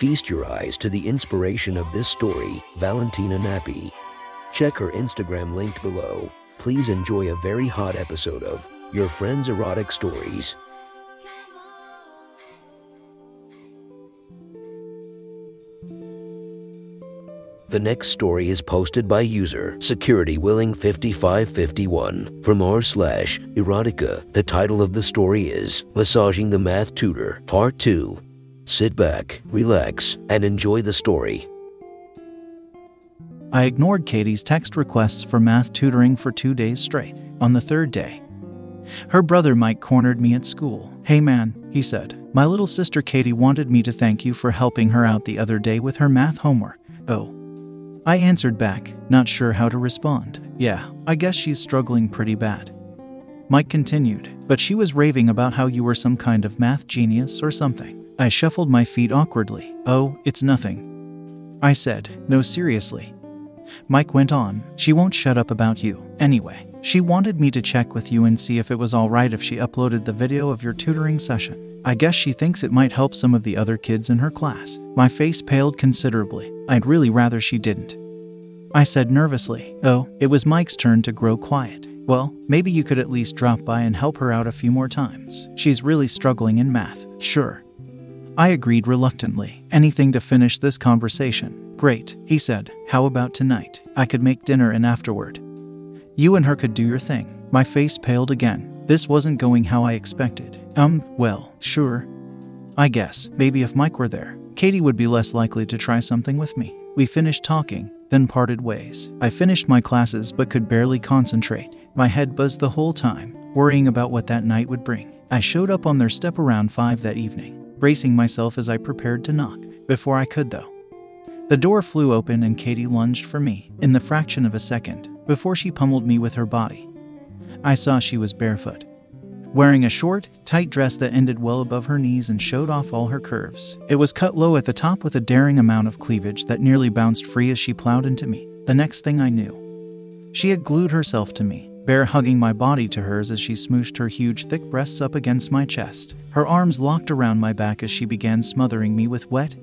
Feast your eyes to the inspiration of this story, Valentina Nappi. Check her Instagram linked below. Please enjoy a very hot episode of Your Friend's Erotic Stories. The next story is posted by user SecurityWilling5551 from r slash erotica. The title of the story is Massaging the Math Tutor, Part 2. Sit back, relax, and enjoy the story. I ignored Katie's text requests for math tutoring for two days straight. On the third day, her brother Mike cornered me at school. Hey man, he said, my little sister Katie wanted me to thank you for helping her out the other day with her math homework. Oh. I answered back, not sure how to respond. Yeah, I guess she's struggling pretty bad. Mike continued, but she was raving about how you were some kind of math genius or something. I shuffled my feet awkwardly. Oh, it's nothing. I said, no, seriously. Mike went on, she won't shut up about you. Anyway, she wanted me to check with you and see if it was alright if she uploaded the video of your tutoring session. I guess she thinks it might help some of the other kids in her class. My face paled considerably. I'd really rather she didn't. I said nervously, Oh, it was Mike's turn to grow quiet. Well, maybe you could at least drop by and help her out a few more times. She's really struggling in math. Sure. I agreed reluctantly. Anything to finish this conversation. Great, he said. How about tonight? I could make dinner and afterward. You and her could do your thing. My face paled again. This wasn't going how I expected. Um, well, sure. I guess, maybe if Mike were there, Katie would be less likely to try something with me. We finished talking, then parted ways. I finished my classes but could barely concentrate. My head buzzed the whole time, worrying about what that night would bring. I showed up on their step around 5 that evening, bracing myself as I prepared to knock. Before I could, though, the door flew open and Katie lunged for me in the fraction of a second before she pummeled me with her body. I saw she was barefoot, wearing a short, tight dress that ended well above her knees and showed off all her curves. It was cut low at the top with a daring amount of cleavage that nearly bounced free as she plowed into me. The next thing I knew, she had glued herself to me, bear hugging my body to hers as she smooshed her huge, thick breasts up against my chest. Her arms locked around my back as she began smothering me with wet,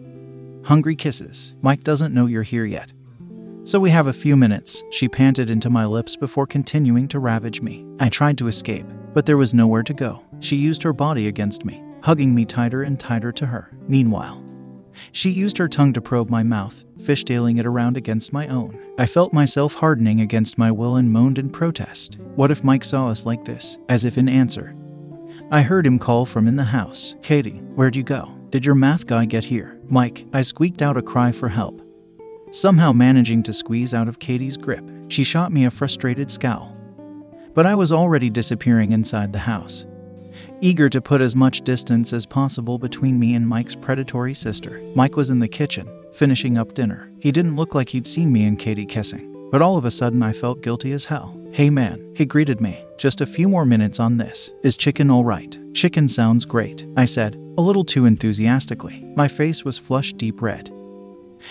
hungry kisses. Mike doesn't know you're here yet. So we have a few minutes, she panted into my lips before continuing to ravage me. I tried to escape, but there was nowhere to go. She used her body against me, hugging me tighter and tighter to her. Meanwhile, she used her tongue to probe my mouth, fishtailing it around against my own. I felt myself hardening against my will and moaned in protest. What if Mike saw us like this? As if in answer. I heard him call from in the house Katie, where'd you go? Did your math guy get here? Mike, I squeaked out a cry for help. Somehow managing to squeeze out of Katie's grip, she shot me a frustrated scowl. But I was already disappearing inside the house, eager to put as much distance as possible between me and Mike's predatory sister. Mike was in the kitchen, finishing up dinner. He didn't look like he'd seen me and Katie kissing, but all of a sudden I felt guilty as hell. Hey man, he greeted me. Just a few more minutes on this. Is chicken alright? Chicken sounds great, I said, a little too enthusiastically. My face was flushed deep red.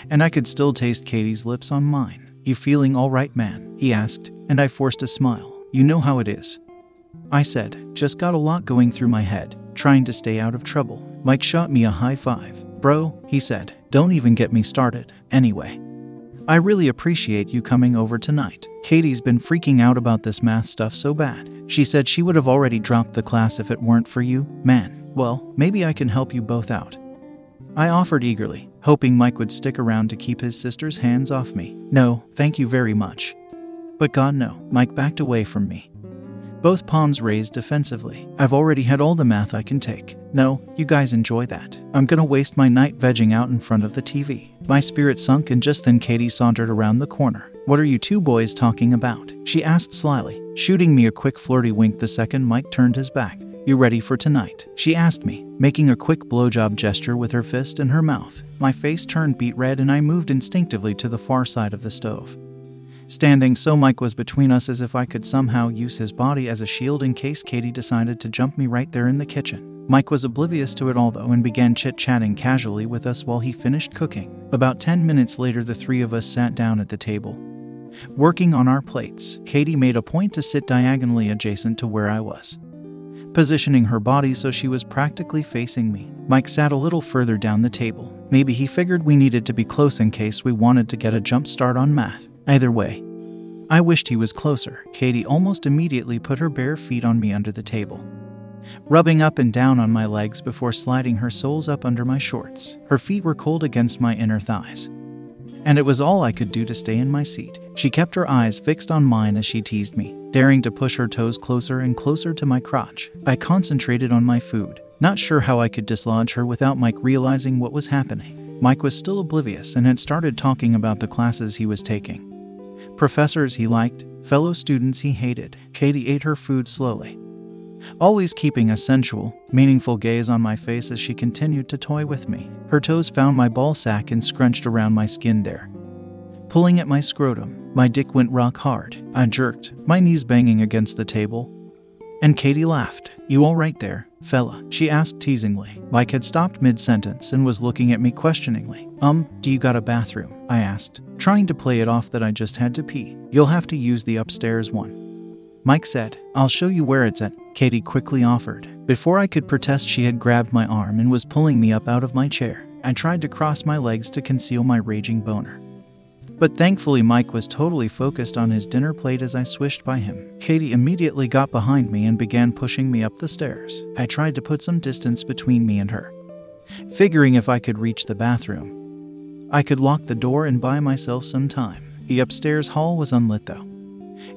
And I could still taste Katie's lips on mine. You feeling alright, man? He asked, and I forced a smile. You know how it is. I said, just got a lot going through my head, trying to stay out of trouble. Mike shot me a high five. Bro, he said, don't even get me started. Anyway, I really appreciate you coming over tonight. Katie's been freaking out about this math stuff so bad. She said she would have already dropped the class if it weren't for you. Man, well, maybe I can help you both out. I offered eagerly, hoping Mike would stick around to keep his sister's hands off me. No, thank you very much. But God, no. Mike backed away from me. Both palms raised defensively. I've already had all the math I can take. No, you guys enjoy that. I'm gonna waste my night vegging out in front of the TV. My spirit sunk, and just then Katie sauntered around the corner. What are you two boys talking about? She asked slyly, shooting me a quick flirty wink the second Mike turned his back. You ready for tonight? She asked me, making a quick blowjob gesture with her fist in her mouth. My face turned beet red and I moved instinctively to the far side of the stove. Standing so Mike was between us as if I could somehow use his body as a shield in case Katie decided to jump me right there in the kitchen. Mike was oblivious to it all though and began chit chatting casually with us while he finished cooking. About 10 minutes later, the three of us sat down at the table. Working on our plates, Katie made a point to sit diagonally adjacent to where I was, positioning her body so she was practically facing me. Mike sat a little further down the table. Maybe he figured we needed to be close in case we wanted to get a jump start on math. Either way, I wished he was closer. Katie almost immediately put her bare feet on me under the table, rubbing up and down on my legs before sliding her soles up under my shorts. Her feet were cold against my inner thighs and it was all I could do to stay in my seat. She kept her eyes fixed on mine as she teased me, daring to push her toes closer and closer to my crotch. I concentrated on my food, not sure how I could dislodge her without Mike realizing what was happening. Mike was still oblivious and had started talking about the classes he was taking. Professors he liked, fellow students he hated. Katie ate her food slowly, always keeping a sensual, meaningful gaze on my face as she continued to toy with me. Her toes found my ball sack and scrunched around my skin there. Pulling at my scrotum, my dick went rock hard. I jerked, my knees banging against the table. And Katie laughed. You all right there, fella? She asked teasingly. Mike had stopped mid sentence and was looking at me questioningly. Um, do you got a bathroom? I asked, trying to play it off that I just had to pee. You'll have to use the upstairs one. Mike said, I'll show you where it's at, Katie quickly offered. Before I could protest, she had grabbed my arm and was pulling me up out of my chair. I tried to cross my legs to conceal my raging boner. But thankfully, Mike was totally focused on his dinner plate as I swished by him. Katie immediately got behind me and began pushing me up the stairs. I tried to put some distance between me and her, figuring if I could reach the bathroom, I could lock the door and buy myself some time. The upstairs hall was unlit though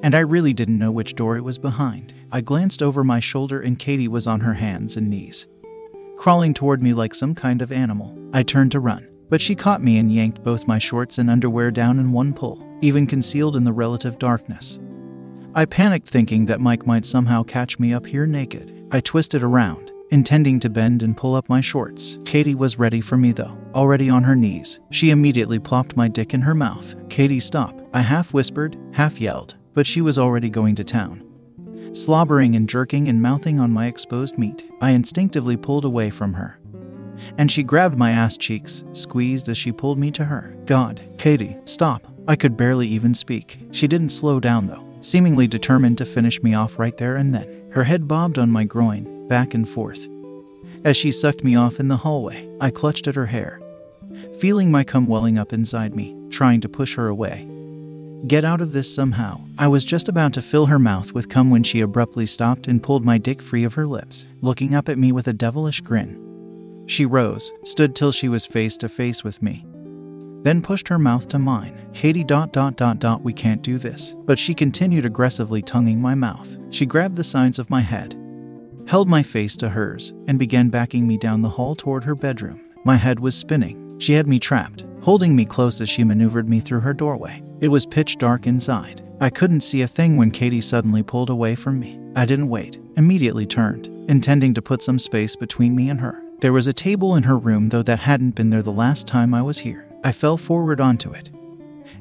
and I really didn't know which door it was behind. I glanced over my shoulder and Katie was on her hands and knees, crawling toward me like some kind of animal. I turned to run, but she caught me and yanked both my shorts and underwear down in one pull, even concealed in the relative darkness. I panicked thinking that Mike might somehow catch me up here naked. I twisted around, intending to bend and pull up my shorts. Katie was ready for me though, already on her knees. She immediately plopped my dick in her mouth. Katie, stop. I half whispered, half yelled but she was already going to town. Slobbering and jerking and mouthing on my exposed meat, I instinctively pulled away from her. And she grabbed my ass cheeks, squeezed as she pulled me to her. God, Katie, stop. I could barely even speak. She didn't slow down though, seemingly determined to finish me off right there and then. Her head bobbed on my groin, back and forth. As she sucked me off in the hallway, I clutched at her hair, feeling my cum welling up inside me, trying to push her away. Get out of this somehow. I was just about to fill her mouth with cum when she abruptly stopped and pulled my dick free of her lips, looking up at me with a devilish grin. She rose, stood till she was face to face with me, then pushed her mouth to mine. Katie dot dot dot dot we can't do this. But she continued aggressively tonguing my mouth. She grabbed the sides of my head, held my face to hers, and began backing me down the hall toward her bedroom. My head was spinning. She had me trapped, holding me close as she maneuvered me through her doorway. It was pitch dark inside. I couldn't see a thing when Katie suddenly pulled away from me. I didn't wait, immediately turned, intending to put some space between me and her. There was a table in her room, though that hadn't been there the last time I was here. I fell forward onto it.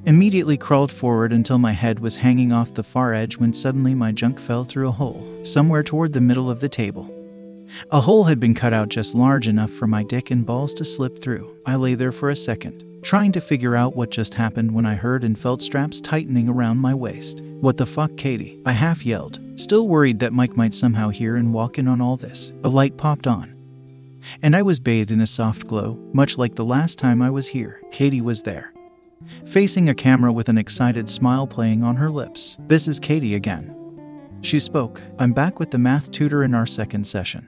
Immediately crawled forward until my head was hanging off the far edge when suddenly my junk fell through a hole, somewhere toward the middle of the table. A hole had been cut out just large enough for my dick and balls to slip through. I lay there for a second, trying to figure out what just happened when I heard and felt straps tightening around my waist. What the fuck, Katie? I half yelled, still worried that Mike might somehow hear and walk in on all this. A light popped on, and I was bathed in a soft glow, much like the last time I was here. Katie was there, facing a camera with an excited smile playing on her lips. This is Katie again. She spoke, I'm back with the math tutor in our second session.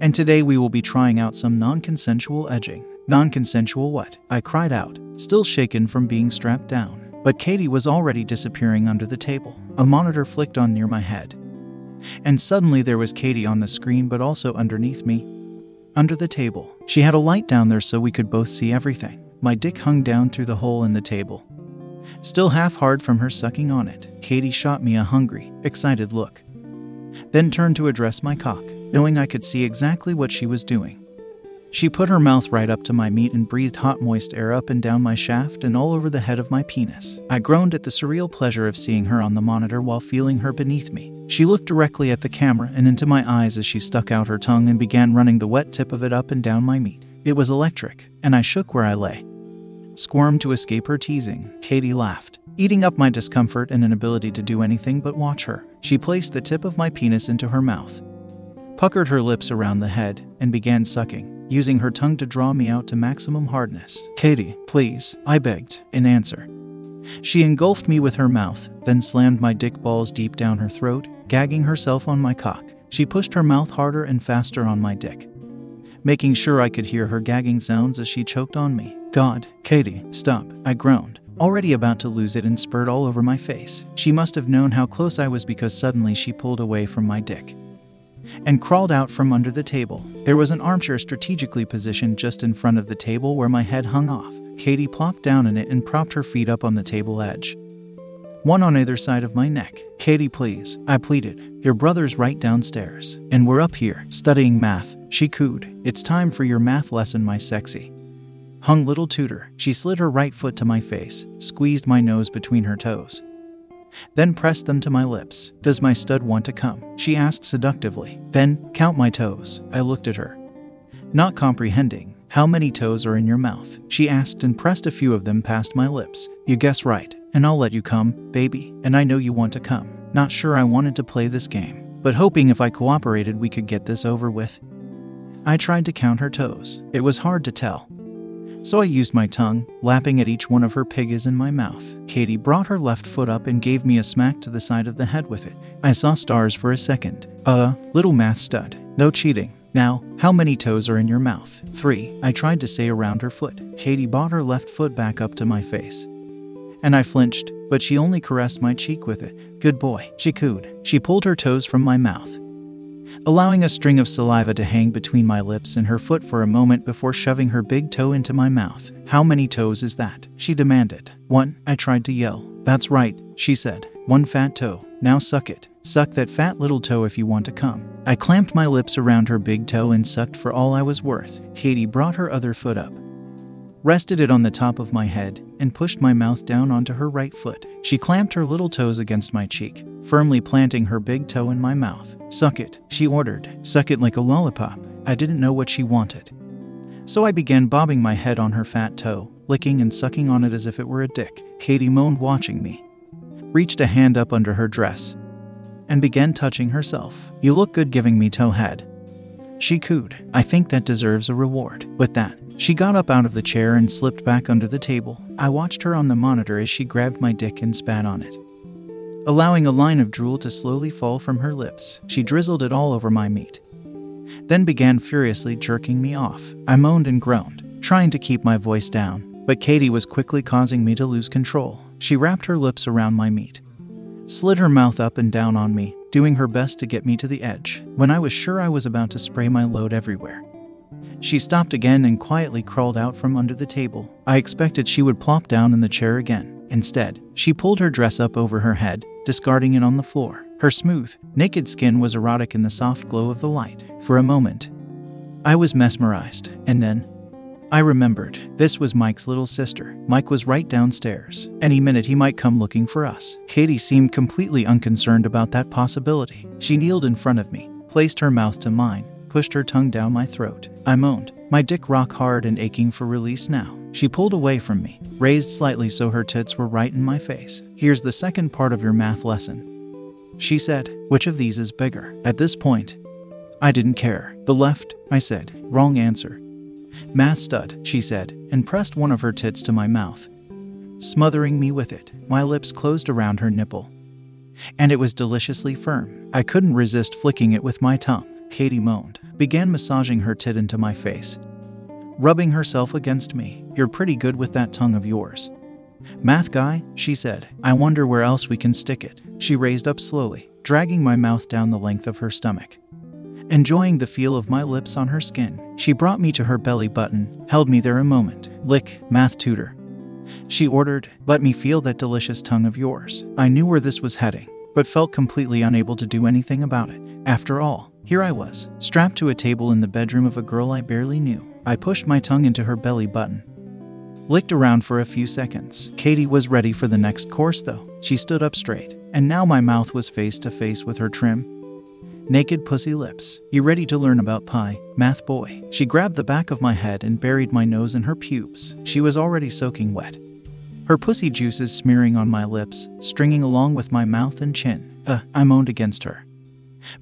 And today we will be trying out some non consensual edging. Non consensual what? I cried out, still shaken from being strapped down. But Katie was already disappearing under the table. A monitor flicked on near my head. And suddenly there was Katie on the screen, but also underneath me, under the table. She had a light down there so we could both see everything. My dick hung down through the hole in the table. Still half hard from her sucking on it, Katie shot me a hungry, excited look. Then turned to address my cock. knowing I could see exactly what she was doing. She put her mouth right up to my meat and breathed hot, moist air up and down my shaft and all over the head of my penis. I groaned at the surreal pleasure of seeing her on the monitor while feeling her beneath me. She looked directly at the camera and into my eyes as she stuck out her tongue and began running the wet tip of it up and down my meat. It was electric, and I shook where I lay. Squirmed to escape her teasing. Katie laughed, eating up my discomfort and inability to do anything but watch her. She placed the tip of my penis into her mouth, puckered her lips around the head, and began sucking using her tongue to draw me out to maximum hardness. Katie, please, I begged, in answer. She engulfed me with her mouth, then slammed my dick balls deep down her throat, gagging herself on my cock. She pushed her mouth harder and faster on my dick, making sure I could hear her gagging sounds as she choked on me. God, Katie, stop, I groaned, already about to lose it and spurred all over my face. She must have known how close I was because suddenly she pulled away from my dick and crawled out from under the table. There was an armchair strategically positioned just in front of the table where my head hung off. Katie plopped down in it and propped her feet up on the table edge. One on either side of my neck. Katie, please, I pleaded. Your brother's right downstairs, and we're up here, studying math. She cooed. It's time for your math lesson, my sexy. Hung little tutor. She slid her right foot to my face, squeezed my nose between her toes, then pressed them to my lips. Does my stud want to come? She asked seductively. Then, count my toes. I looked at her. Not comprehending. How many toes are in your mouth? She asked and pressed a few of them past my lips. You guess right, and I'll let you come, baby, and I know you want to come. Not sure I wanted to play this game, but hoping if I cooperated we could get this over with. I tried to count her toes. It was hard to tell. So I used my tongue, lapping at each one of her piggies in my mouth. Katie brought her left foot up and gave me a smack to the side of the head with it. I saw stars for a second. Uh, little math stud. No cheating. Now, how many toes are in your mouth? Three. I tried to say around her foot. Katie brought her left foot back up to my face. And I flinched, but she only caressed my cheek with it. Good boy, she cooed. She pulled her toes from my mouth allowing a string of saliva to hang between my lips and her foot for a moment before shoving her big toe into my mouth. How many toes is that? She demanded. One, I tried to yell. That's right, she said. One fat toe. Now suck it. Suck that fat little toe if you want to come. I clamped my lips around her big toe and sucked for all I was worth. Katie brought her other foot up rested it on the top of my head, and pushed my mouth down onto her right foot. She clamped her little toes against my cheek, firmly planting her big toe in my mouth. Suck it, she ordered. Suck it like a lollipop. I didn't know what she wanted. So I began bobbing my head on her fat toe, licking and sucking on it as if it were a dick. Katie moaned, watching me. Reached a hand up under her dress and began touching herself. You look good giving me toe head. She cooed. I think that deserves a reward. With that, she got up out of the chair and slipped back under the table. I watched her on the monitor as she grabbed my dick and spat on it. Allowing a line of drool to slowly fall from her lips, she drizzled it all over my meat. Then began furiously jerking me off. I moaned and groaned, trying to keep my voice down, but Katie was quickly causing me to lose control. She wrapped her lips around my meat, slid her mouth up and down on me, doing her best to get me to the edge, when I was sure I was about to spray my load everywhere. She stopped again and quietly crawled out from under the table. I expected she would plop down in the chair again. Instead, she pulled her dress up over her head, discarding it on the floor. Her smooth, naked skin was erotic in the soft glow of the light. For a moment, I was mesmerized, and then I remembered this was Mike's little sister. Mike was right downstairs. Any minute he might come looking for us. Katie seemed completely unconcerned about that possibility. She kneeled in front of me, placed her mouth to mine, pushed her tongue down my throat. I moaned, my dick rock hard and aching for release now. She pulled away from me, raised slightly so her tits were right in my face. Here's the second part of your math lesson. She said, Which of these is bigger? At this point, I didn't care. The left, I said. Wrong answer. Math stud, she said, and pressed one of her tits to my mouth, smothering me with it. My lips closed around her nipple, and it was deliciously firm. I couldn't resist flicking it with my tongue. Katie moaned began massaging her tit into my face, rubbing herself against me. You're pretty good with that tongue of yours. Math guy, she said. I wonder where else we can stick it. She raised up slowly, dragging my mouth down the length of her stomach. Enjoying the feel of my lips on her skin, she brought me to her belly button, held me there a moment. Lick, math tutor. She ordered, Let me feel that delicious tongue of yours. I knew where this was heading, but felt completely unable to do anything about it. After all, Here I was, strapped to a table in the bedroom of a girl I barely knew. I pushed my tongue into her belly button. Licked around for a few seconds. Katie was ready for the next course, though. She stood up straight, and now my mouth was face to face with her trim, naked pussy lips. You ready to learn about pie, math boy? She grabbed the back of my head and buried my nose in her pubes. She was already soaking wet. Her pussy juices smearing on my lips, stringing along with my mouth and chin. Uh, I moaned against her.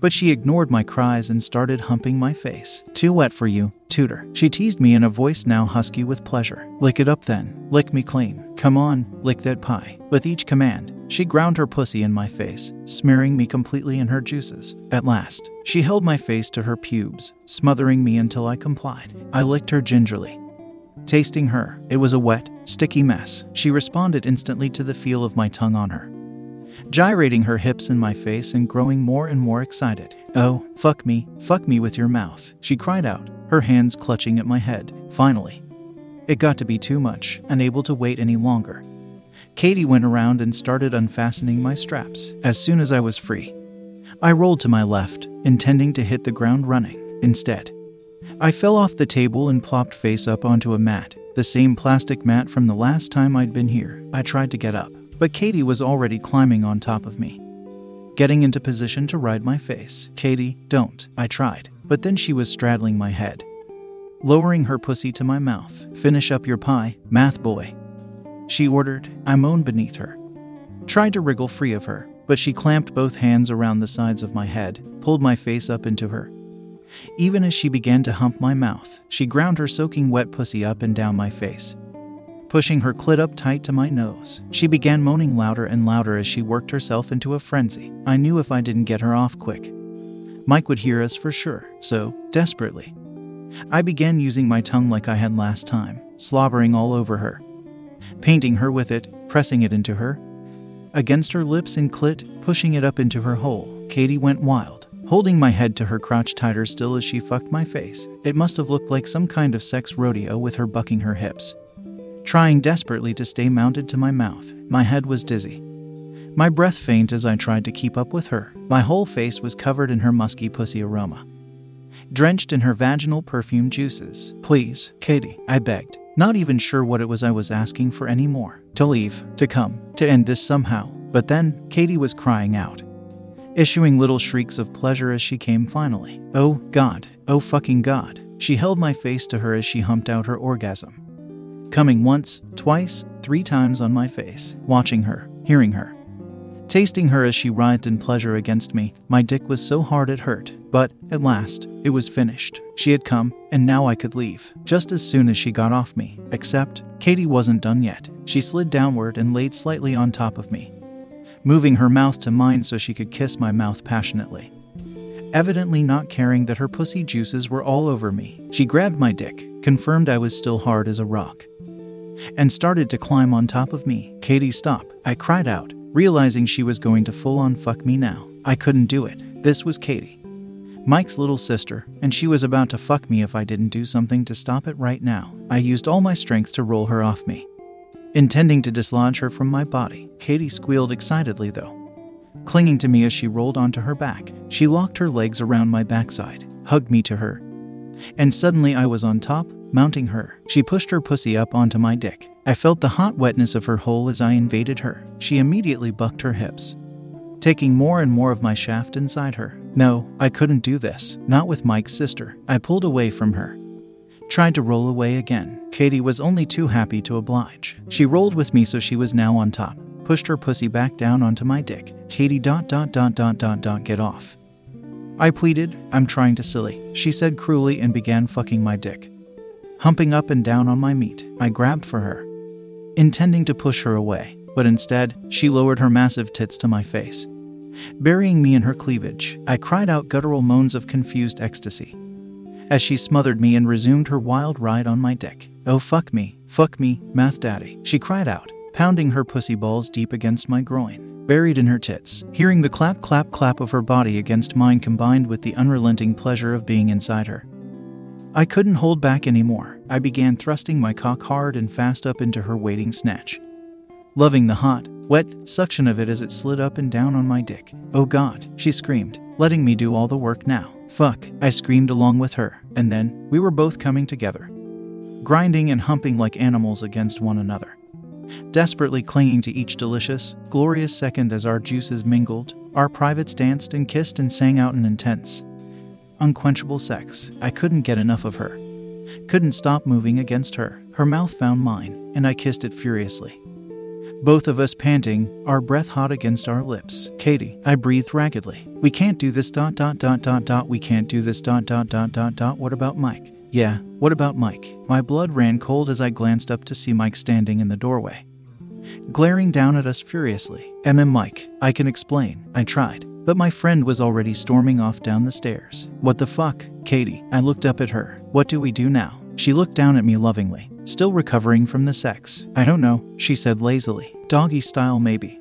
But she ignored my cries and started humping my face. Too wet for you, tutor. She teased me in a voice now husky with pleasure. Lick it up then. Lick me clean. Come on, lick that pie. With each command, she ground her pussy in my face, smearing me completely in her juices. At last, she held my face to her pubes, smothering me until I complied. I licked her gingerly. Tasting her, it was a wet, sticky mess. She responded instantly to the feel of my tongue on her gyrating her hips in my face and growing more and more excited. Oh, fuck me, fuck me with your mouth, she cried out, her hands clutching at my head. Finally, it got to be too much, unable to wait any longer. Katie went around and started unfastening my straps. As soon as I was free, I rolled to my left, intending to hit the ground running. Instead, I fell off the table and plopped face up onto a mat, the same plastic mat from the last time I'd been here. I tried to get up, but Katie was already climbing on top of me. Getting into position to ride my face. Katie, don't. I tried, but then she was straddling my head. Lowering her pussy to my mouth. Finish up your pie, math boy. She ordered. I moaned beneath her. Tried to wriggle free of her, but she clamped both hands around the sides of my head, pulled my face up into her. Even as she began to hump my mouth, she ground her soaking wet pussy up and down my face pushing her clit up tight to my nose. She began moaning louder and louder as she worked herself into a frenzy. I knew if I didn't get her off quick, Mike would hear us for sure, so, desperately, I began using my tongue like I had last time, slobbering all over her, painting her with it, pressing it into her, against her lips and clit, pushing it up into her hole. Katie went wild, holding my head to her crotch tighter still as she fucked my face. It must have looked like some kind of sex rodeo with her bucking her hips trying desperately to stay mounted to my mouth. My head was dizzy. My breath faint as I tried to keep up with her. My whole face was covered in her musky pussy aroma, drenched in her vaginal perfume juices. Please, Katie, I begged, not even sure what it was I was asking for anymore. To leave, to come, to end this somehow. But then, Katie was crying out, issuing little shrieks of pleasure as she came finally. Oh, God, oh fucking God. She held my face to her as she humped out her orgasm coming once, twice, three times on my face, watching her, hearing her. Tasting her as she writhed in pleasure against me, my dick was so hard it hurt, but at last, it was finished. She had come, and now I could leave, just as soon as she got off me. Except, Katie wasn't done yet. She slid downward and laid slightly on top of me, moving her mouth to mine so she could kiss my mouth passionately. Evidently not caring that her pussy juices were all over me, she grabbed my dick, confirmed I was still hard as a rock, and started to climb on top of me. Katie, stop. I cried out, realizing she was going to full on fuck me now. I couldn't do it. This was Katie, Mike's little sister, and she was about to fuck me if I didn't do something to stop it right now. I used all my strength to roll her off me, intending to dislodge her from my body. Katie squealed excitedly, though. Clinging to me as she rolled onto her back, she locked her legs around my backside, hugged me to her, and suddenly I was on top, mounting her. She pushed her pussy up onto my dick. I felt the hot wetness of her hole as I invaded her. She immediately bucked her hips, taking more and more of my shaft inside her. No, I couldn't do this, not with Mike's sister. I pulled away from her. Tried to roll away again. Katie was only too happy to oblige. She rolled with me so she was now on top, pushed her pussy back down onto my dick. Katie dot dot dot dot dot dot get off. I pleaded, I'm trying to silly, she said cruelly and began fucking my dick humping up and down on my meat. I grabbed for her, intending to push her away, but instead, she lowered her massive tits to my face. Burying me in her cleavage, I cried out guttural moans of confused ecstasy. As she smothered me and resumed her wild ride on my dick. Oh, fuck me, fuck me, math daddy, she cried out, pounding her pussy balls deep against my groin, buried in her tits. Hearing the clap, clap, clap of her body against mine combined with the unrelenting pleasure of being inside her. I couldn't hold back anymore. I began thrusting my cock hard and fast up into her waiting snatch. Loving the hot, wet suction of it as it slid up and down on my dick. Oh God, she screamed, letting me do all the work now. Fuck, I screamed along with her, and then we were both coming together, grinding and humping like animals against one another. Desperately clinging to each delicious, glorious second as our juices mingled, our privates danced and kissed and sang out in intense, unquenchable sex. I couldn't get enough of her. Couldn't stop moving against her. Her mouth found mine, and I kissed it furiously. Both of us panting, our breath hot against our lips. Katie, I breathed raggedly. We can't do this dot dot dot dot dot. We can't do this dot dot dot dot dot. What about Mike? Yeah, what about Mike? My blood ran cold as I glanced up to see Mike standing in the doorway, glaring down at us furiously. MM Mike, I can explain. I tried, but my friend was already storming off down the stairs. What the fuck? Katie, I looked up at her. What do we do now? She looked down at me lovingly, still recovering from the sex. I don't know, she said lazily. Doggy style, maybe.